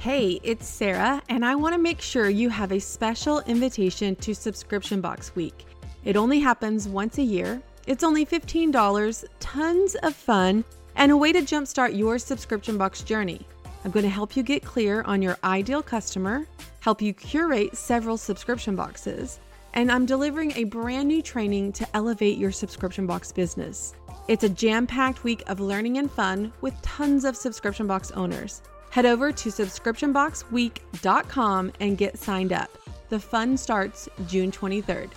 Hey, it's Sarah, and I want to make sure you have a special invitation to Subscription Box Week. It only happens once a year. It's only $15, tons of fun, and a way to jumpstart your subscription box journey. I'm going to help you get clear on your ideal customer, help you curate several subscription boxes, and I'm delivering a brand new training to elevate your subscription box business. It's a jam packed week of learning and fun with tons of subscription box owners. Head over to subscriptionboxweek.com and get signed up. The fun starts June 23rd.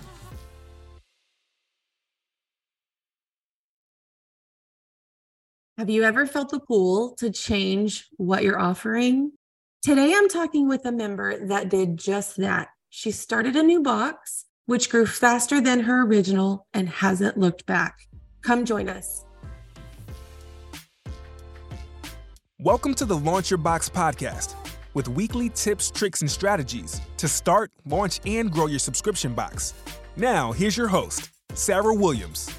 Have you ever felt the pull to change what you're offering? Today, I'm talking with a member that did just that. She started a new box, which grew faster than her original and hasn't looked back. Come join us. Welcome to the Launch Your Box podcast with weekly tips, tricks, and strategies to start, launch, and grow your subscription box. Now, here's your host, Sarah Williams.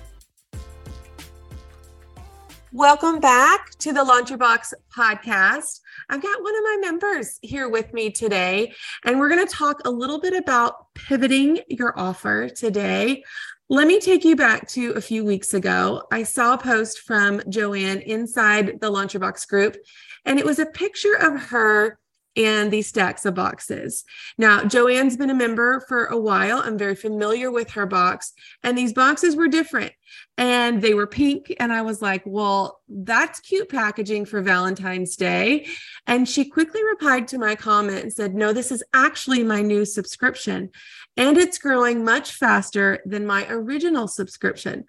Welcome back to the Launch Your Box podcast. I've got one of my members here with me today, and we're going to talk a little bit about pivoting your offer today. Let me take you back to a few weeks ago. I saw a post from Joanne inside the Launch Your Box group, and it was a picture of her and these stacks of boxes. Now, Joanne's been a member for a while. I'm very familiar with her box, and these boxes were different and they were pink. And I was like, well, that's cute packaging for Valentine's Day. And she quickly replied to my comment and said, no, this is actually my new subscription, and it's growing much faster than my original subscription.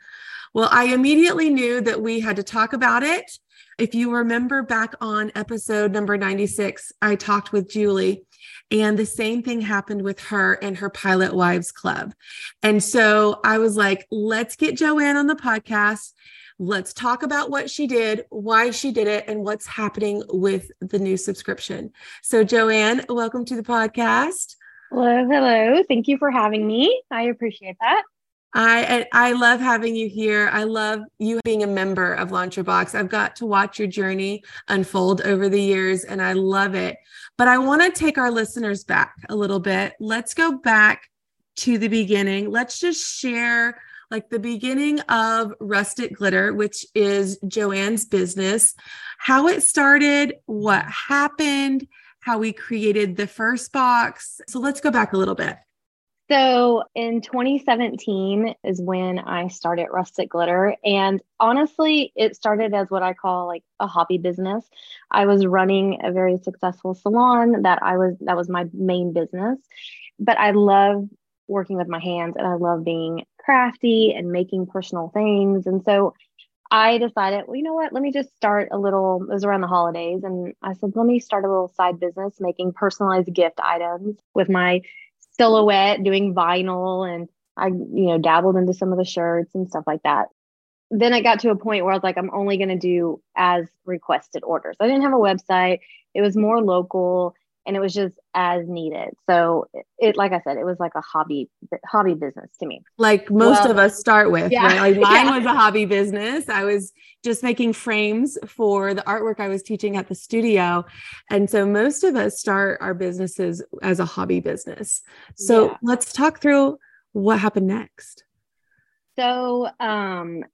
Well, I immediately knew that we had to talk about it if you remember back on episode number 96, I talked with Julie, and the same thing happened with her and her Pilot Wives Club. And so I was like, let's get Joanne on the podcast. Let's talk about what she did, why she did it, and what's happening with the new subscription. So, Joanne, welcome to the podcast. Hello, hello. Thank you for having me. I appreciate that. I I love having you here. I love you being a member of Launch Your Box. I've got to watch your journey unfold over the years and I love it. But I want to take our listeners back a little bit. Let's go back to the beginning. Let's just share like the beginning of Rustic Glitter, which is Joanne's business, how it started, what happened, how we created the first box. So let's go back a little bit. So in 2017 is when I started Rustic Glitter. And honestly, it started as what I call like a hobby business. I was running a very successful salon that I was, that was my main business. But I love working with my hands and I love being crafty and making personal things. And so I decided, well, you know what? Let me just start a little. It was around the holidays, and I said, let me start a little side business making personalized gift items with my silhouette, doing vinyl, and I, you know, dabbled into some of the shirts and stuff like that. Then I got to a point where I was like, I'm only going to do as requested orders. I didn't have a website. It was more local and it was just as needed. So it, like I said, it was like a hobby hobby business to me. Like most well, of us start with, yeah. right? Like mine yeah. was a hobby business. I was just making frames for the artwork I was teaching at the studio. And so most of us start our businesses as a hobby business. So yeah. let's talk through what happened next. So um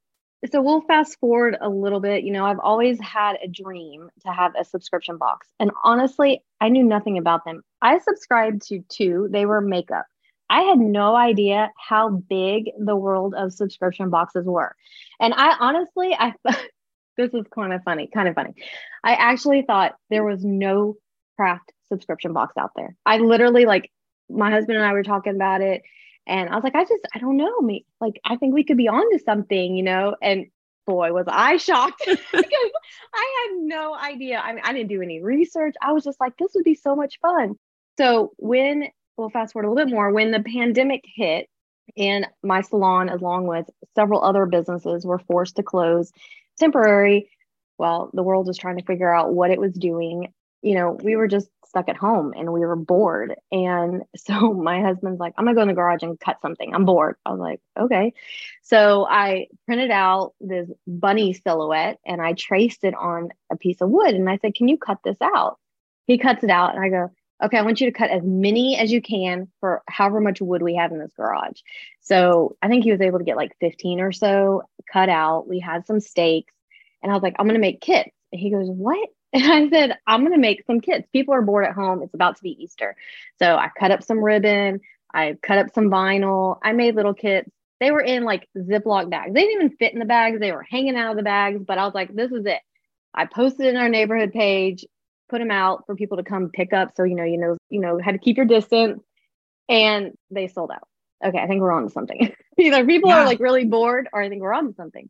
so we'll fast forward a little bit. You know, I've always had a dream to have a subscription box. And honestly, I knew nothing about them. I subscribed to two, they were makeup. I had no idea how big the world of subscription boxes were. And I honestly, I this is kind of funny, kind of funny. I actually thought there was no craft subscription box out there. I literally like my husband and I were talking about it and I was like, I just, I don't know. Me, like, I think we could be onto something, you know? And boy, was I shocked because I had no idea. I mean, I didn't do any research. I was just like, this would be so much fun. So when, we'll fast forward a little bit more, when the pandemic hit and my salon, along with several other businesses, were forced to close temporary, well, the world was trying to figure out what it was doing. You know, we were just stuck at home and we were bored. And so my husband's like, I'm gonna go in the garage and cut something. I'm bored. I was like, okay. So I printed out this bunny silhouette and I traced it on a piece of wood. And I said, Can you cut this out? he cuts it out and I go, okay, I want you to cut as many as you can for however much wood we have in this garage. So I think he was able to get like 15 or so cut out. We had some stakes and I was like, I'm going to make kits. And he goes, what? And I said, I'm going to make some kits. People are bored at home. It's about to be Easter. So I cut up some ribbon. I cut up some vinyl. I made little kits. They were in like Ziploc bags. They didn't even fit in the bags. They were hanging out of the bags, but I was like, this is it. I posted in our neighborhood page, put them out for people to come pick up. So, you know, you know, you know, how to keep your distance and they sold out. Okay. I think we're on to something. Either people yeah. are like really bored or I think we're on to something.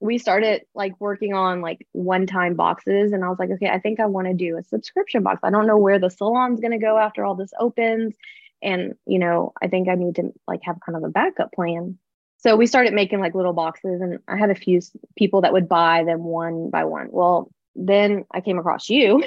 We started like working on like one time boxes and I was like, okay, I think I want to do a subscription box. I don't know where the salon's going to go after all this opens. And, you know, I think I need to like have kind of a backup plan. So we started making like little boxes and I had a few people that would buy them one by one. Well, then I came across you.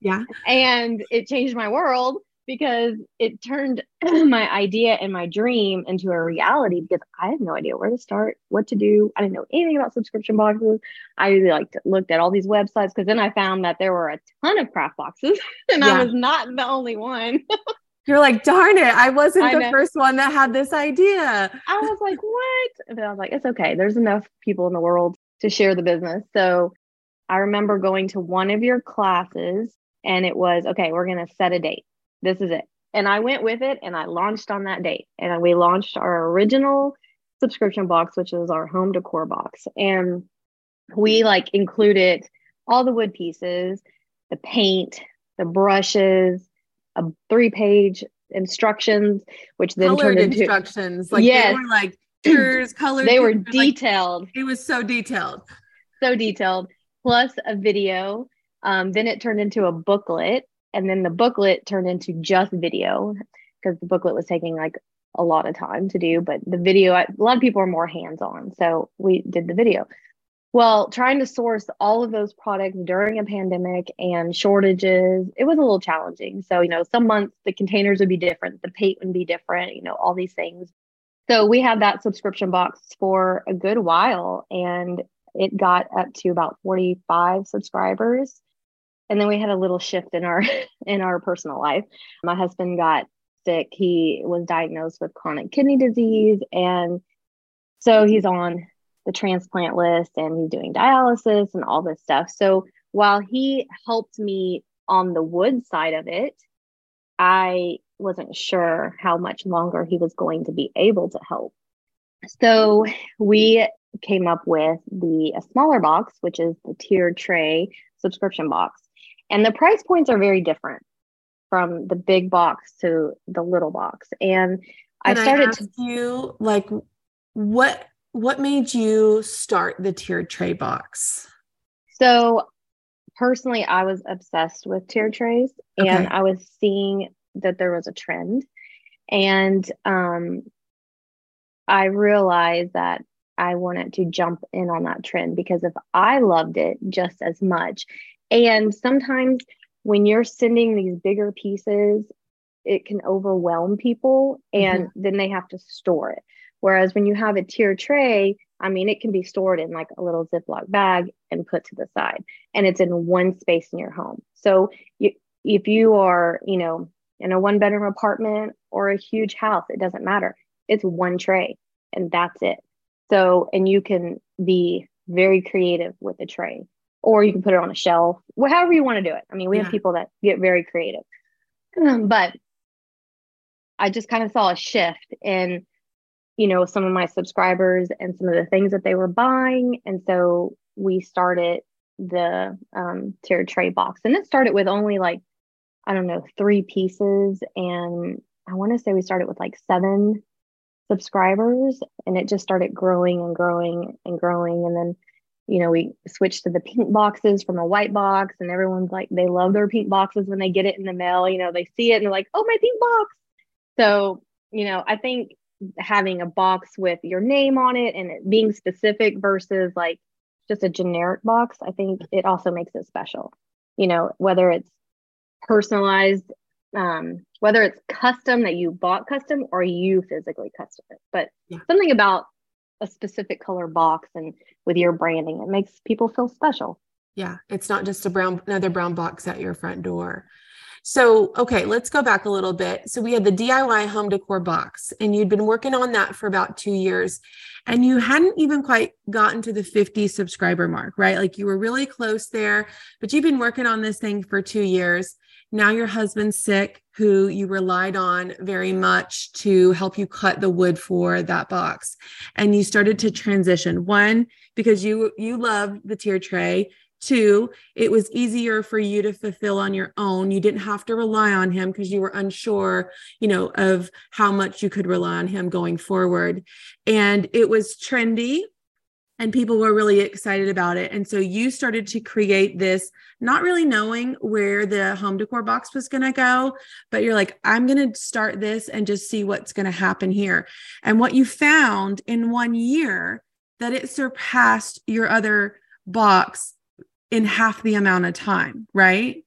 Yeah. and it changed my world because it turned my idea and my dream into a reality because I had no idea where to start, what to do. I didn't know anything about subscription boxes. I really like looked at all these websites because then I found that there were a ton of craft boxes and yeah. I was not the only one. You're like, darn it, I wasn't I the know. first one that had this idea. I was like, what? But I was like, it's okay. There's enough people in the world to share the business. So I remember going to one of your classes and it was, okay, we're going to set a date. This is it. And I went with it and I launched on that date. And we launched our original subscription box, which was our home decor box. And we like included all the wood pieces, the paint, the brushes, a three page instructions, which then Colored turned into instructions. Like yes. they were like pictures, colored. They were detailed. Like, it was so detailed. So detailed. Plus a video. Um, then it turned into a booklet. And then the booklet turned into just video because the booklet was taking like a lot of time to do. But the video, a lot of people are more hands on. So we did the video. Well, trying to source all of those products during a pandemic and shortages, it was a little challenging. So, you know, some months the containers would be different, the paint would be different, you know, all these things. So we had that subscription box for a good while and it got up to about 45 subscribers. And then we had a little shift in our in our personal life. My husband got sick. He was diagnosed with chronic kidney disease and so he's on the transplant list and he's doing dialysis and all this stuff. So while he helped me on the wood side of it, I wasn't sure how much longer he was going to be able to help. So we came up with the a smaller box, which is the tiered tray subscription box. And the price points are very different from the big box to the little box. And Can I started I to you like what what made you start the tiered tray box? So personally, I was obsessed with tiered trays okay. and I was seeing that there was a trend. And um, I realized that I wanted to jump in on that trend because if I loved it just as much, and sometimes when you're sending these bigger pieces, it can overwhelm people and mm-hmm. then they have to store it. Whereas when you have a tier tray, I mean, it can be stored in like a little Ziploc bag and put to the side, and it's in one space in your home. So you, if you are, you know, in a one bedroom apartment or a huge house, it doesn't matter. It's one tray and that's it. So, and you can be very creative with the tray, or you can put it on a shelf, however you want to do it. I mean, we yeah. have people that get very creative, but I just kind of saw a shift in you know, some of my subscribers and some of the things that they were buying. And so we started the um, tiered tray box. And it started with only like, I don't know, three pieces. And I want to say we started with like seven subscribers and it just started growing and growing and growing. And then, you know, we switched to the pink boxes from a white box and everyone's like, they love their pink boxes when they get it in the mail. You know, they see it and they're like, oh, my pink box. So, you know, I think having a box with your name on it and it being specific versus like just a generic box, I think it also makes it special. You know, whether it's personalized, um, whether it's custom that you bought custom or you physically custom it, but yeah. something about a specific color box and with your branding, it makes people feel special. Yeah, it's not just a brown another brown box at your front door. So, okay, let's go back a little bit. So, we had the DIY home decor box, and you'd been working on that for about two years, and you hadn't even quite gotten to the 50 subscriber mark, right? Like you were really close there, but you've been working on this thing for two years. Now, your husband's sick, who you relied on very much to help you cut the wood for that box. And you started to transition. One, because you you love the tier tray Two, it was easier for you to fulfill on your own. You didn't have to rely on him because you were unsure, you know, of how much you could rely on him going forward. And it was trendy and people were really excited about it. And so you started to create this, not really knowing where the home decor box was going to go, but you're like, I'm going to start this and just see what's going to happen here. And what you found in one year that it surpassed your other box in half the amount of time, right?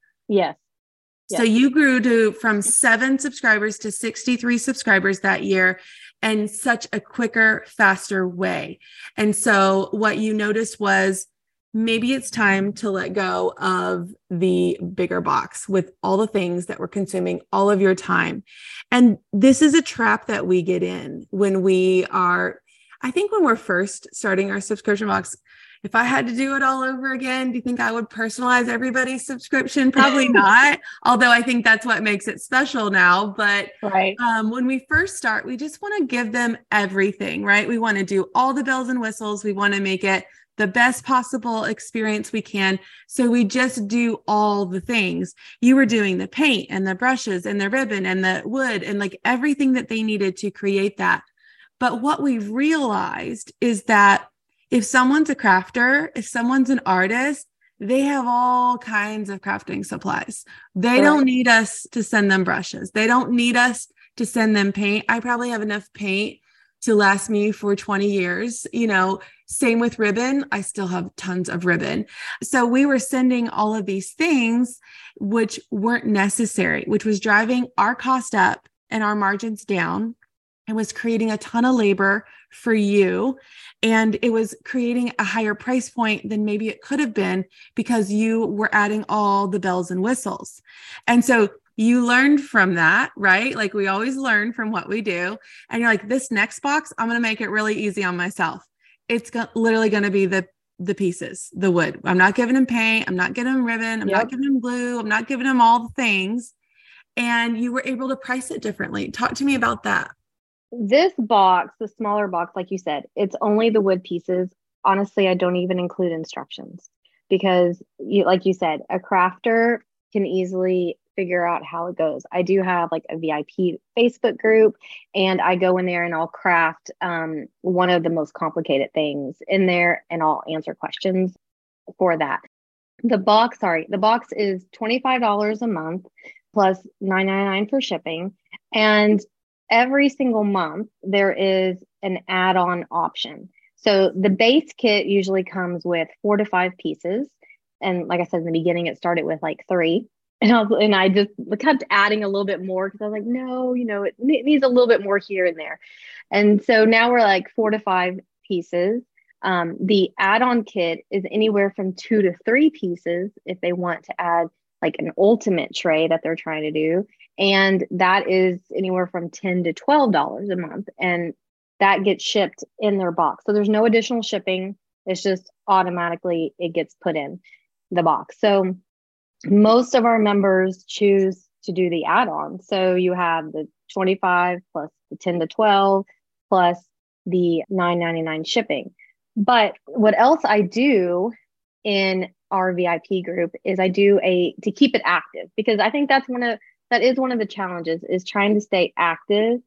Yes. So you grew to from seven subscribers to 63 subscribers that year in such a quicker, faster way. And so what you noticed was maybe it's time to let go of the bigger box with all the things that were consuming all of your time. And this is a trap that we get in when we are, I think, when we're first starting our subscription box if I had to do it all over again, do you think I would personalize everybody's subscription? Probably not. Although I think that's what makes it special now. But right. um, when we first start, we just want to give them everything, right? We want to do all the bells and whistles. We want to make it the best possible experience we can. So we just do all the things. You were doing the paint and the brushes and the ribbon and the wood and like everything that they needed to create that. But what we've realized is that if someone's a crafter, if someone's an artist, they have all kinds of crafting supplies. They right. don't need us to send them brushes. They don't need us to send them paint. I probably have enough paint to last me for 20 years. You know, same with ribbon. I still have tons of ribbon. So we were sending all of these things which weren't necessary, which was driving our cost up and our margins down and was creating a ton of labor for you and it was creating a higher price point than maybe it could have been because you were adding all the bells and whistles. And so you learned from that, right? Like we always learn from what we do. And you're like, this next box, I'm going to make it really easy on myself. It's go- literally going to be the the pieces, the wood. I'm not giving them paint. I'm not giving them ribbon. I'm yep. not giving them glue. I'm not giving them all the things. And you were able to price it differently. Talk to me about that this box, the smaller box, like you said, it's only the wood pieces. Honestly, I don't even include instructions because, you, like you said, a crafter can easily figure out how it goes. I do have like a VIP Facebook group, and I go in there and I'll craft um, one of the most complicated things in there, and I'll answer questions for that. The box, sorry, the box is $25 a month plus $9.99 for shipping. And every single month there is an add-on option. So the base kit usually comes with four to five pieces. And like I said in the beginning, it started with like three. And I, was, and I just kept adding a little bit more because I was like, no, you know, it needs a little bit more here and there. And so now we're like four to five pieces. Um, the add-on kit is anywhere from two to three pieces if they want to add like an ultimate tray that they're trying to do and that is anywhere from 10 to 12 dollars a month and that gets shipped in their box. So there's no additional shipping. It's just automatically it gets put in the box. So most of our members choose to do the add-on. So you have the 25 plus the 10 to 12 plus the 9.99 shipping. But what else i do in our vip group is i do a to keep it active because i think that's one of that is one of the challenges is trying to stay active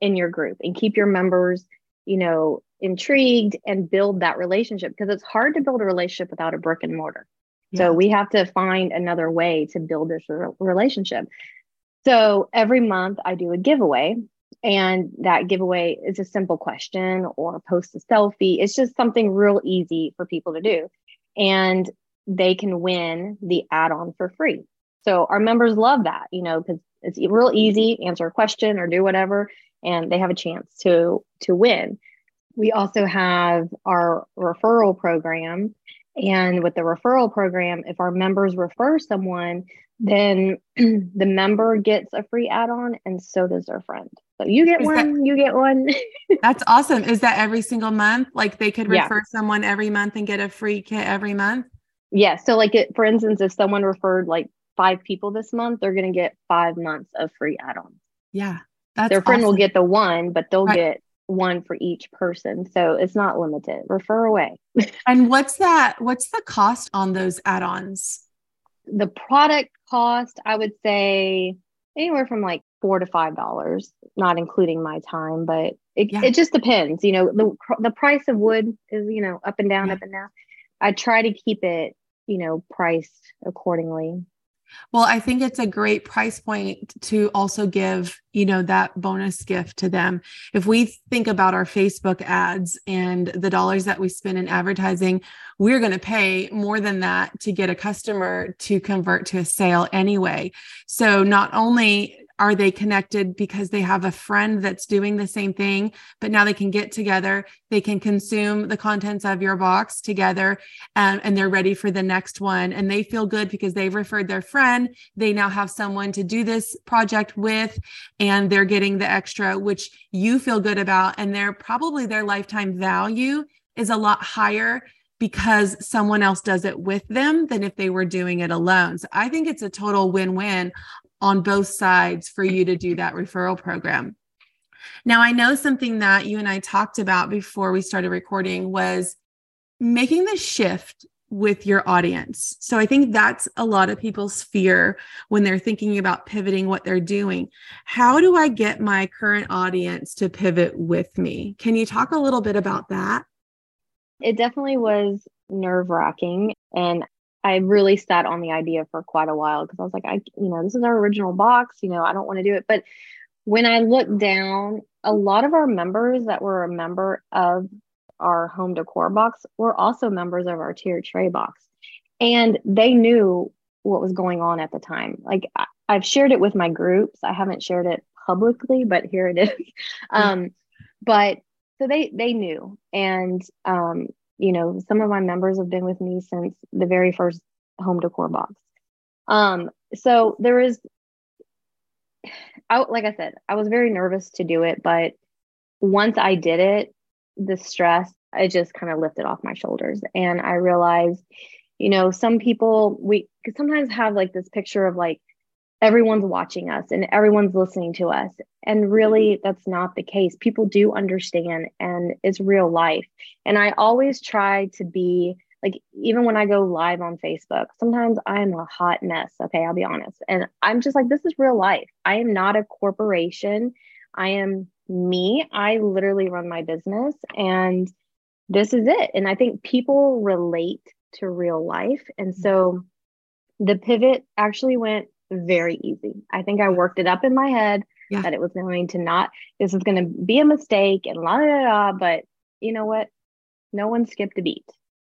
in your group and keep your members you know intrigued and build that relationship because it's hard to build a relationship without a brick and mortar. Yeah. so we have to find another way to build this relationship. So every month i do a giveaway and that giveaway is a simple question or post a selfie. It's just something real easy for people to do and they can win the add-on for free so our members love that, you know, because it's real easy, answer a question or do whatever, and they have a chance to to win. We also have our referral program, And with the referral program, if our members refer someone, then the member gets a free add on and so does their friend. So you get Is one, that, you get one. that's awesome. Is that every single month? Like they could refer yeah. someone every month and get a free kit every month? Yeah. So, like, it, for instance, if someone referred like five people this month, they're going to get five months of free add ons. Yeah. That's Their friend awesome. will get the one, but they'll right. get one for each person. So it's not limited. Refer away. and what's that? What's the cost on those add ons? The product cost, I would say anywhere from like four to five dollars, not including my time, but it, yeah. it just depends. You know, the the price of wood is you know up and down, yeah. up and down. I try to keep it you know priced accordingly. Well, I think it's a great price point to also give, you know, that bonus gift to them. If we think about our Facebook ads and the dollars that we spend in advertising, we're going to pay more than that to get a customer to convert to a sale anyway. So not only are they connected because they have a friend that's doing the same thing, but now they can get together, they can consume the contents of your box together, um, and they're ready for the next one. And they feel good because they've referred their friend. They now have someone to do this project with, and they're getting the extra, which you feel good about. And they're probably their lifetime value is a lot higher because someone else does it with them than if they were doing it alone. So I think it's a total win win on both sides for you to do that referral program. Now, I know something that you and I talked about before we started recording was making the shift with your audience. So I think that's a lot of people's fear when they're thinking about pivoting what they're doing. How do I get my current audience to pivot with me? Can you talk a little bit about that? It definitely was nerve wracking. And I really sat on the idea for quite a while because I was like, I, you know, this is our original box, you know, I don't want to do it. But when I looked down, a lot of our members that were a member of our home decor box were also members of our tiered tray box. And they knew what was going on at the time. Like I, have shared it with my groups. I haven't shared it publicly, but here it is. um, but so they they knew. And um, you know, some of my members have been with me since the very first home decor box. Um, so there is, I, like I said, I was very nervous to do it, but once I did it, the stress, it just kind of lifted off my shoulders. And I realized, you know, some people, we sometimes have like this picture of like, everyone's watching us and everyone's listening to us. And really, mm-hmm. that's not the case. People do understand, and it's real life. And I always try to be like, even when I go live on Facebook, sometimes I'm a hot mess. Okay, I'll be honest. And I'm just like, this is real life. I am not a corporation. I am me. I literally run my business, and this is it. And I think people relate to real life. And so mm-hmm. the pivot actually went very easy. I think I worked it up in my head yeah. that it was going to not, this is going to be a mistake and la la la. But you know what? No one skipped a beat.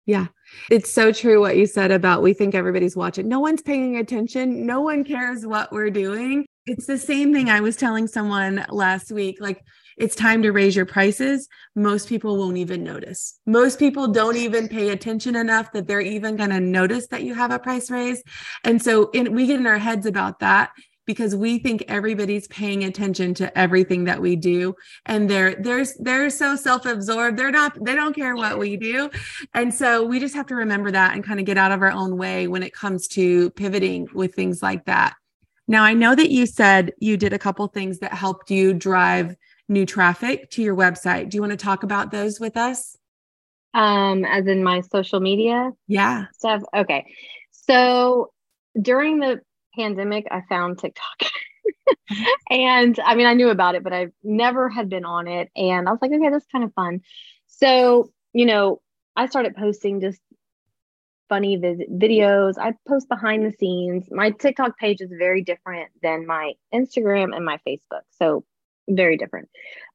Yeah. It's so true what you said about we think everybody's watching. No one's paying attention. No one cares what we're doing. It's the same thing I was telling someone last week. Like, it's time to raise your prices, most people won't even notice. Most people don't even pay attention enough that they're even going to notice that you have a price raise. And so in, we get in our heads about that because we think everybody's paying attention to everything that we do and they're they're they're so self-absorbed they're not they don't care what we do and so we just have to remember that and kind of get out of our own way when it comes to pivoting with things like that now i know that you said you did a couple things that helped you drive new traffic to your website. Do you want to talk about those with us? Um, as in my social media yeah stuff. Okay. So during the pandemic, I found TikTok. and I mean, I knew about it, but I never had been on it. And I was like, okay, that's kind of fun. So, you know, I started posting just funny vid- videos. I post behind the scenes. My TikTok page is very different than my Instagram and my Facebook. So very different.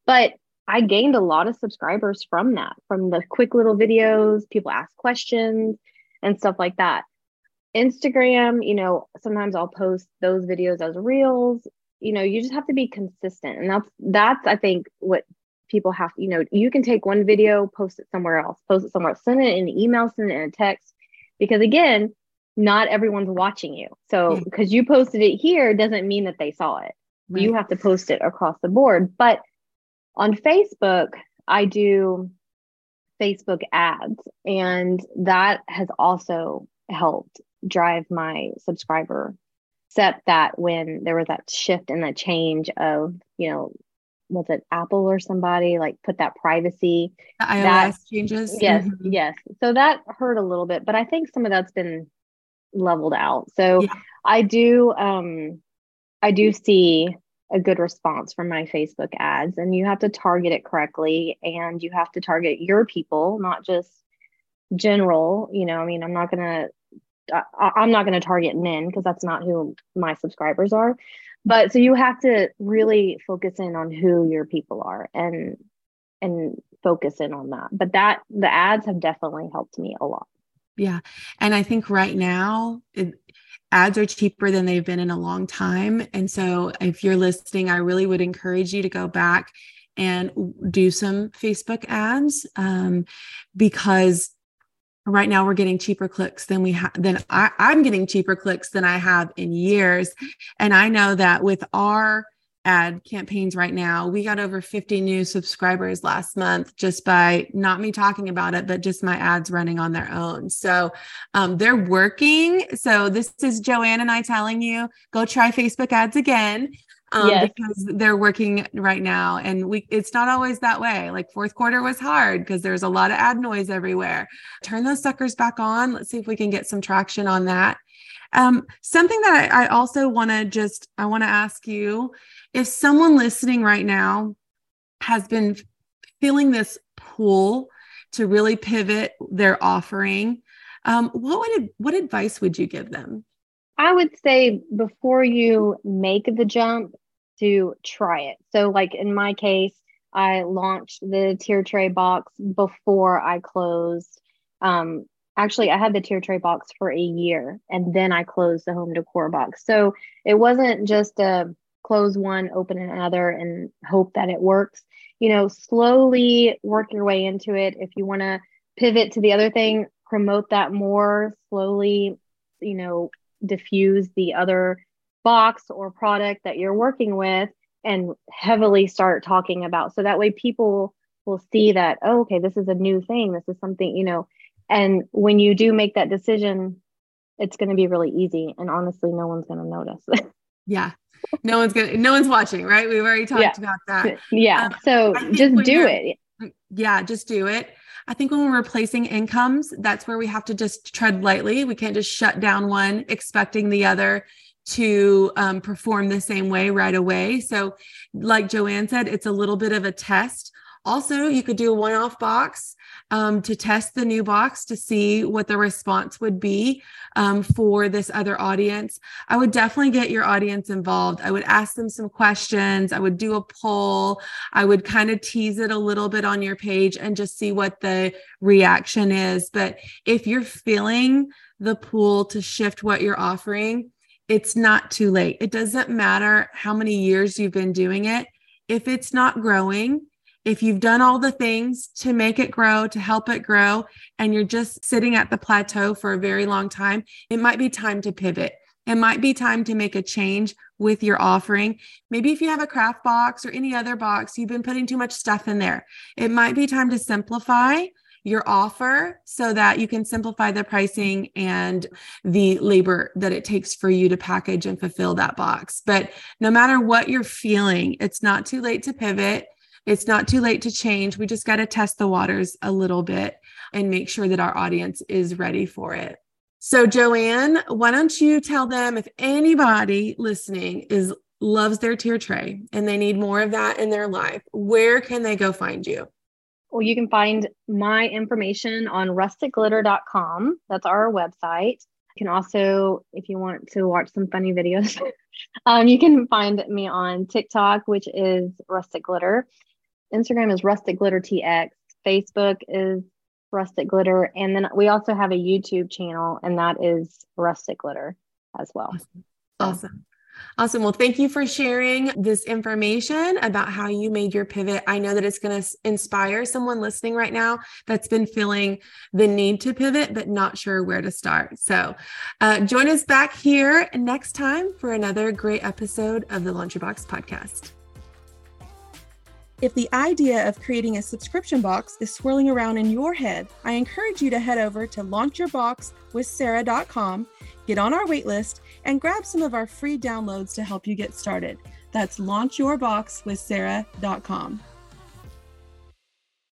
But I gained a lot of subscribers from that, from the quick little videos, people ask questions and stuff like that. Instagram, you know, sometimes I'll post those videos as reels. You know, you just have to be consistent. And that's that's I think what people have, you know, you can take one video, post it somewhere else, post it somewhere else, send it in an email, send it in a text. because again, not everyone's watching you. So hmm. because you posted it here doesn't mean that they saw it. Right. You have to post it across the board. But on Facebook, I do Facebook ads, and that has also helped drive my subscriber. Except that when there was that shift and that change of, you know, was it Apple or somebody like put that privacy the iOS that, changes? Yes, mm-hmm. yes. So that hurt a little bit, but I think some of that's been leveled out. So yeah. I do um I do see a good response from my Facebook ads and you have to target it correctly and you have to target your people, not just general, you know, I mean, I'm not going to I'm not going to target men because that's not who my subscribers are. But so you have to really focus in on who your people are and and focus in on that. But that the ads have definitely helped me a lot. Yeah. And I think right now ads are cheaper than they've been in a long time. And so if you're listening, I really would encourage you to go back and do some Facebook ads um, because right now we're getting cheaper clicks than we have than I, i'm getting cheaper clicks than i have in years and i know that with our ad campaigns right now. We got over 50 new subscribers last month just by not me talking about it but just my ads running on their own. So um, they're working. So this is joanne and i telling you go try facebook ads again um, yes. because they're working right now. And we it's not always that way. Like fourth quarter was hard because there's a lot of ad noise everywhere. Turn those suckers back on. Let's see if we can get some traction on that. Um, something that I, I also want to just i want to ask you if someone listening right now has been feeling this pull to really pivot their offering um, what would what advice would you give them I would say before you make the jump, to try it. So, like in my case, I launched the tier tray box before I closed. Um, actually, I had the tier tray box for a year and then I closed the home decor box. So, it wasn't just a close one, open another, and hope that it works. You know, slowly work your way into it. If you want to pivot to the other thing, promote that more. Slowly, you know, diffuse the other box or product that you're working with and heavily start talking about. So that way people will see that oh, okay this is a new thing. This is something you know and when you do make that decision it's going to be really easy and honestly no one's going to notice. Yeah no one's gonna no one's watching right we've already talked yeah. about that yeah um, so just do it yeah just do it I think when we're replacing incomes, that's where we have to just tread lightly. We can't just shut down one, expecting the other to um, perform the same way right away. So, like Joanne said, it's a little bit of a test. Also, you could do a one off box um, to test the new box to see what the response would be um, for this other audience. I would definitely get your audience involved. I would ask them some questions. I would do a poll. I would kind of tease it a little bit on your page and just see what the reaction is. But if you're feeling the pool to shift what you're offering, it's not too late. It doesn't matter how many years you've been doing it. If it's not growing, if you've done all the things to make it grow, to help it grow, and you're just sitting at the plateau for a very long time, it might be time to pivot. It might be time to make a change with your offering. Maybe if you have a craft box or any other box, you've been putting too much stuff in there. It might be time to simplify your offer so that you can simplify the pricing and the labor that it takes for you to package and fulfill that box. But no matter what you're feeling, it's not too late to pivot. It's not too late to change. We just got to test the waters a little bit and make sure that our audience is ready for it. So, Joanne, why don't you tell them if anybody listening is loves their tier tray and they need more of that in their life, where can they go find you? Well, you can find my information on rusticglitter.com. That's our website. You can also, if you want to watch some funny videos, um, you can find me on TikTok, which is Rustic Glitter. Instagram is Rustic Glitter TX. Facebook is Rustic Glitter. And then we also have a YouTube channel, and that is Rustic Glitter as well. Awesome. awesome. Well, thank you for sharing this information about how you made your pivot. I know that it's going to inspire someone listening right now that's been feeling the need to pivot, but not sure where to start. So, uh, join us back here next time for another great episode of the Launch Your Box podcast. If the idea of creating a subscription box is swirling around in your head, I encourage you to head over to launchyourboxwithsarah.com, get on our waitlist, and grab some of our free downloads to help you get started. That's launchyourboxwithsarah.com.